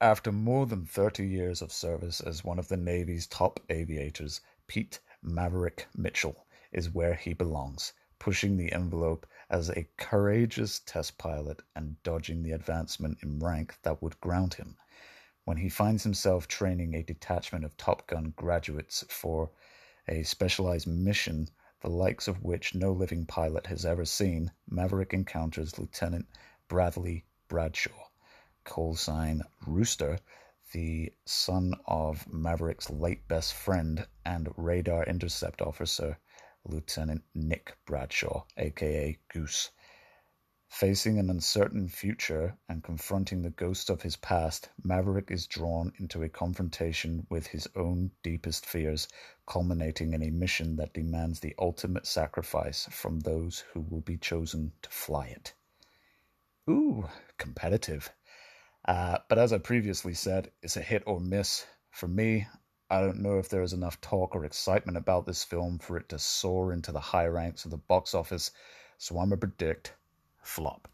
After more than 30 years of service as one of the Navy's top aviators, Pete Maverick Mitchell is where he belongs, pushing the envelope as a courageous test pilot and dodging the advancement in rank that would ground him. When he finds himself training a detachment of Top Gun graduates for a specialized mission the likes of which no living pilot has ever seen, Maverick encounters Lieutenant Bradley Bradshaw, call sign Rooster, the son of Maverick's late best friend and radar intercept officer, Lieutenant Nick Bradshaw, aka Goose. Facing an uncertain future and confronting the ghosts of his past, Maverick is drawn into a confrontation with his own deepest fears, culminating in a mission that demands the ultimate sacrifice from those who will be chosen to fly it. Ooh, competitive. Uh, but as I previously said, it's a hit or miss. For me, I don't know if there is enough talk or excitement about this film for it to soar into the high ranks of the box office, so I'm going to predict flop.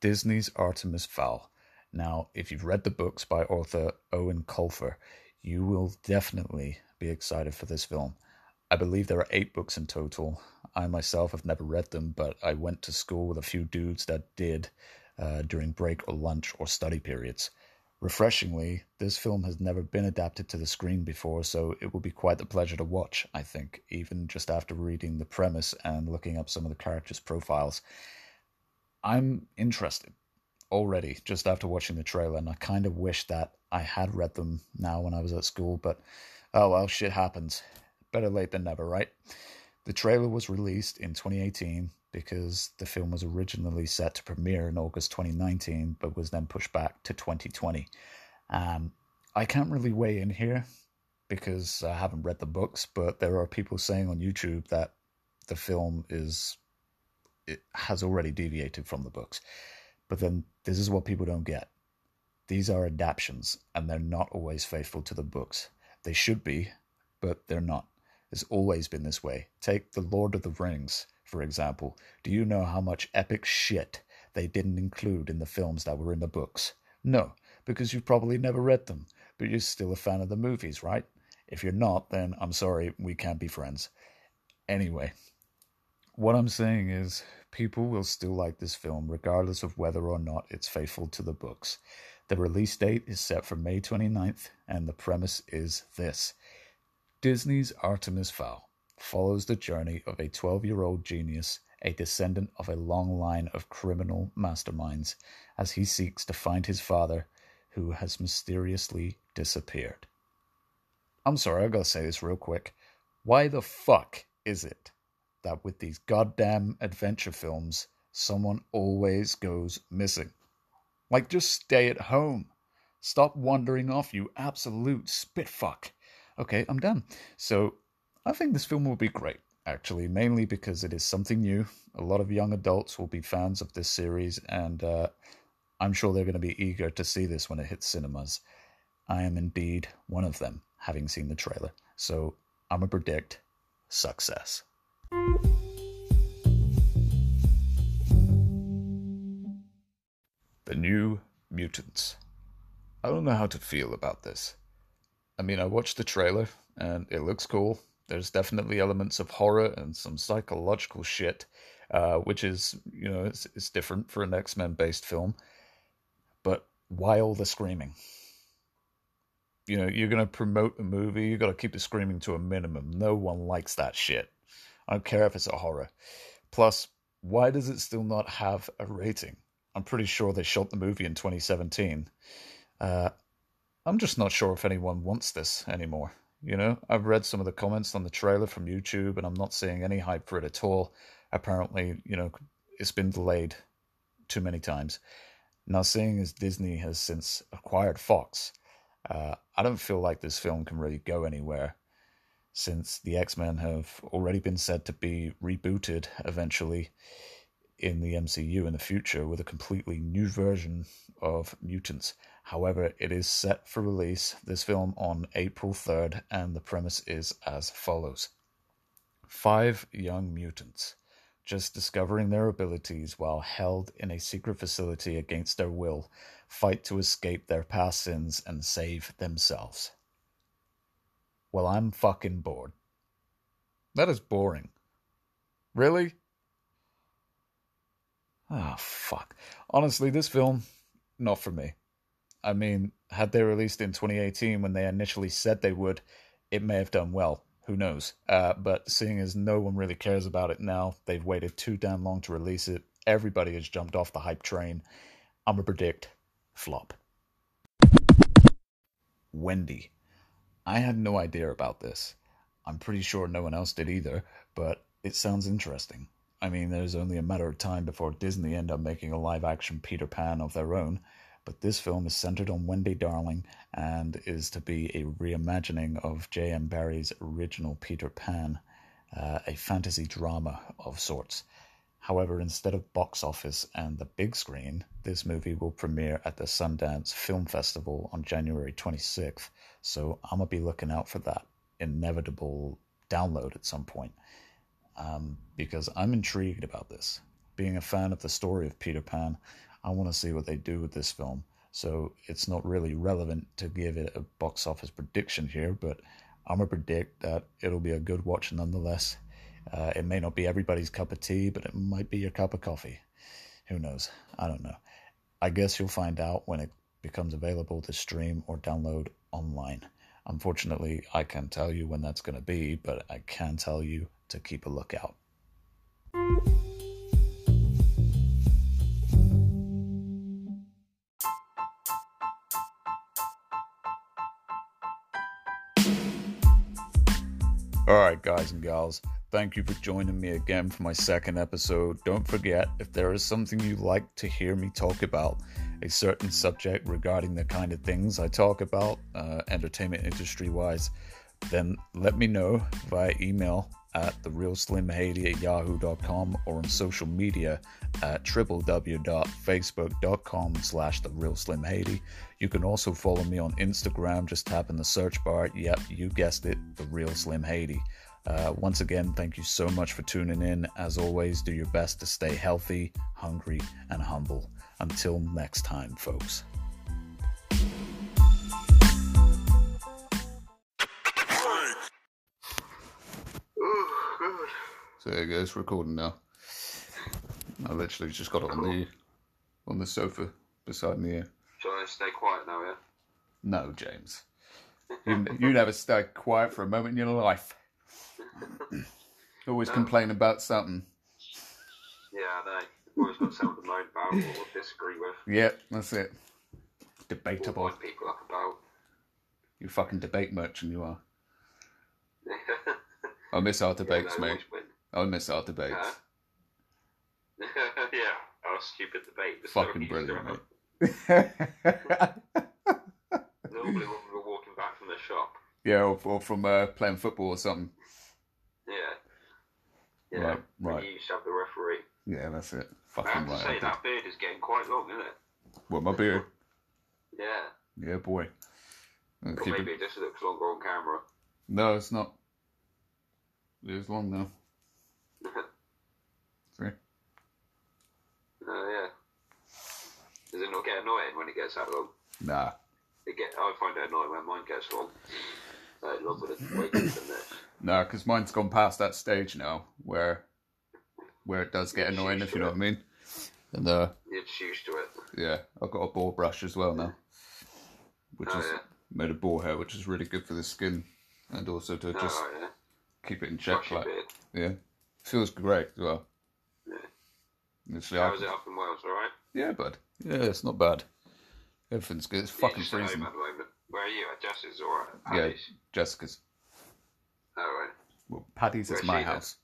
Disney's Artemis Fowl. Now, if you've read the books by author Eoin Colfer, you will definitely be excited for this film. I believe there are eight books in total. I myself have never read them, but I went to school with a few dudes that did uh, during break or lunch or study periods. Refreshingly, this film has never been adapted to the screen before, so it will be quite the pleasure to watch, I think, even just after reading the premise and looking up some of the characters' profiles. I'm interested already just after watching the trailer, and I kind of wish that I had read them now when I was at school, but oh well, shit happens. Better late than never, right? The trailer was released in 2018 because the film was originally set to premiere in August 2019, but was then pushed back to 2020. Um, I can't really weigh in here because I haven't read the books, but there are people saying on YouTube that the film is it has already deviated from the books. But then this is what people don't get. These are adaptations, and they're not always faithful to the books. They should be, but they're not. It's always been this way. Take The Lord of the Rings for example, do you know how much epic shit they didn't include in the films that were in the books? No, because you've probably never read them, but you're still a fan of the movies, right? If you're not, then I'm sorry, we can't be friends. Anyway, what I'm saying is people will still like this film regardless of whether or not it's faithful to the books. The release date is set for May 29th, and the premise is this Disney's Artemis Fowl follows the journey of a 12 year old genius, a descendant of a long line of criminal masterminds, as he seeks to find his father, who has mysteriously disappeared. I'm sorry, I gotta say this real quick. Why the fuck is it that with these goddamn adventure films, someone always goes missing? Like, just stay at home. Stop wandering off, you absolute spitfuck. Okay, I'm done. So, I think this film will be great, actually, mainly because it is something new. A lot of young adults will be fans of this series, and uh, I'm sure they're going to be eager to see this when it hits cinemas. I am indeed one of them, having seen the trailer. So I'm going to predict success. The New Mutants. I don't know how to feel about this. I mean, I watched the trailer and it looks cool. There's definitely elements of horror and some psychological shit, uh, which is, you know, it's, it's different for an X Men based film. But why all the screaming? You know, you're going to promote a movie, you got to keep the screaming to a minimum. No one likes that shit. I don't care if it's a horror. Plus, why does it still not have a rating? I'm pretty sure they shot the movie in 2017. Uh, I'm just not sure if anyone wants this anymore. You know, I've read some of the comments on the trailer from YouTube, and I'm not seeing any hype for it at all. Apparently, you know, it's been delayed too many times. Now, seeing as Disney has since acquired Fox, uh, I don't feel like this film can really go anywhere since the X Men have already been said to be rebooted eventually in the MCU in the future with a completely new version of mutants. However, it is set for release, this film, on April 3rd, and the premise is as follows Five young mutants, just discovering their abilities while held in a secret facility against their will, fight to escape their past sins and save themselves. Well, I'm fucking bored. That is boring. Really? Oh, fuck. Honestly, this film, not for me. I mean, had they released in 2018 when they initially said they would, it may have done well. Who knows? Uh, but seeing as no one really cares about it now, they've waited too damn long to release it. Everybody has jumped off the hype train. I'm gonna predict flop. Wendy. I had no idea about this. I'm pretty sure no one else did either, but it sounds interesting. I mean, there's only a matter of time before Disney end up making a live action Peter Pan of their own, but this film is centered on Wendy Darling and is to be a reimagining of J.M. Barrie's original Peter Pan, uh, a fantasy drama of sorts. However, instead of box office and the big screen, this movie will premiere at the Sundance Film Festival on January 26th, so I'm going to be looking out for that inevitable download at some point um, because I'm intrigued about this. Being a fan of the story of Peter Pan, I want to see what they do with this film. So it's not really relevant to give it a box office prediction here, but I'm going to predict that it'll be a good watch nonetheless. Uh, it may not be everybody's cup of tea, but it might be your cup of coffee. Who knows? I don't know. I guess you'll find out when it becomes available to stream or download online. Unfortunately, I can't tell you when that's going to be, but I can tell you to keep a lookout. All right, guys and gals, thank you for joining me again for my second episode. Don't forget, if there is something you'd like to hear me talk about, a certain subject regarding the kind of things I talk about, uh, entertainment industry wise, then let me know via email at therealslimhaydi at yahoo.com or on social media at www.facebook.com slash therealslimhaydi. You can also follow me on Instagram, just tap in the search bar. Yep, you guessed it, The Real Slim Haydi. Uh, once again, thank you so much for tuning in. As always, do your best to stay healthy, hungry, and humble. Until next time, folks. There you goes, recording now. I literally just got it on the on the sofa beside me here. Shall I stay quiet now, yeah? No, James. <laughs> You, you never stay quiet for a moment in your life. Always complain about something. Yeah, I know. Always got something to moan about or disagree with. Yeah, that's it. Or Debatable. wind people up about. You fucking debate merchant, you are. <laughs> I miss our debates, yeah, no, mate. I miss our debates. Huh? <laughs> yeah, our stupid debate. The Fucking brilliant, mate. <laughs> Normally when we were walking back from the shop. yeah, or, or from uh, playing football or something. Yeah. Yeah. Right, right. You used to have the referee. Yeah, that's it. I Fucking have to right. I say, that beard is getting quite long, isn't it? What, my beard? <laughs> Yeah. Yeah, boy. Or it- maybe it just looks longer on camera. No, it's not. It's long now. <laughs> See? Oh, yeah. Does it not get annoying when it gets that long? Nah. It get, I find it annoying when mine gets long. Like longer than way than this. No, because mine's gone past that stage now where where it does get annoying, if you know what I mean. And uh, You're used to it. yeah, I've got a ball brush as well now, which Oh, is yeah. made of boar hair, which is really good for the skin and also to Oh, just right, yeah. keep it in check. Brush Like, yeah, feels great as well. Yeah. Literally, How it up in Wales, alright? yeah, bud. Yeah, it's not bad. Everything's good. It's fucking Just at home freezing. at the moment. Where are you? At Jess's or at Yeah, Jessica's. Oh, right. Well, Paddy's is Where's my house.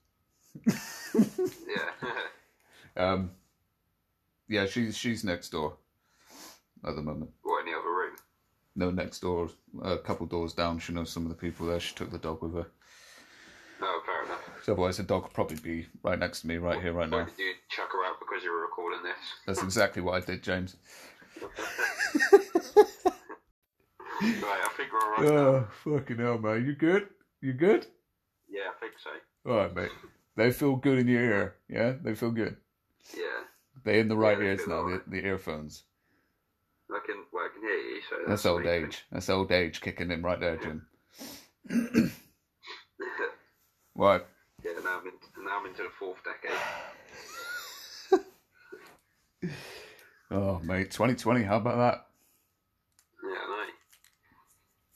<laughs> <laughs> Yeah. Um, yeah, she's she's next door at the moment. or any other room? No, next door, a couple doors down. She knows some of the people there. She took the dog with her. No, fair enough. So otherwise, the dog would probably be right next to me, right here, right Why now. did you chuck her out because you were recording this? That's <laughs> exactly what I did, James. <laughs> Right, I think we're alright. Oh, fucking hell, man. You good? You good? Yeah, I think so. All right, mate. They feel good in your ear. Yeah, they feel good. Yeah. They in the right they ears now. The, the earphones. I can, well, I can hear you, so That's that's, old main age. That's old age kicking in right there, Jim. <clears throat> <laughs> Right. Now I'm, in, now I'm into the fourth decade. <laughs> Oh, mate. 2020. How about that? Yeah, I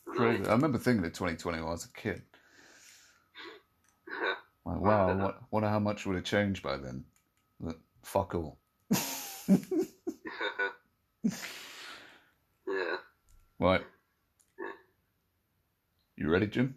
know. Crazy. I remember thinking of 2020 when I was a kid. <laughs> Like, wow, I wa- wonder how much would have changed by then. But fuck all. <laughs> yeah. Right. You ready, Jim?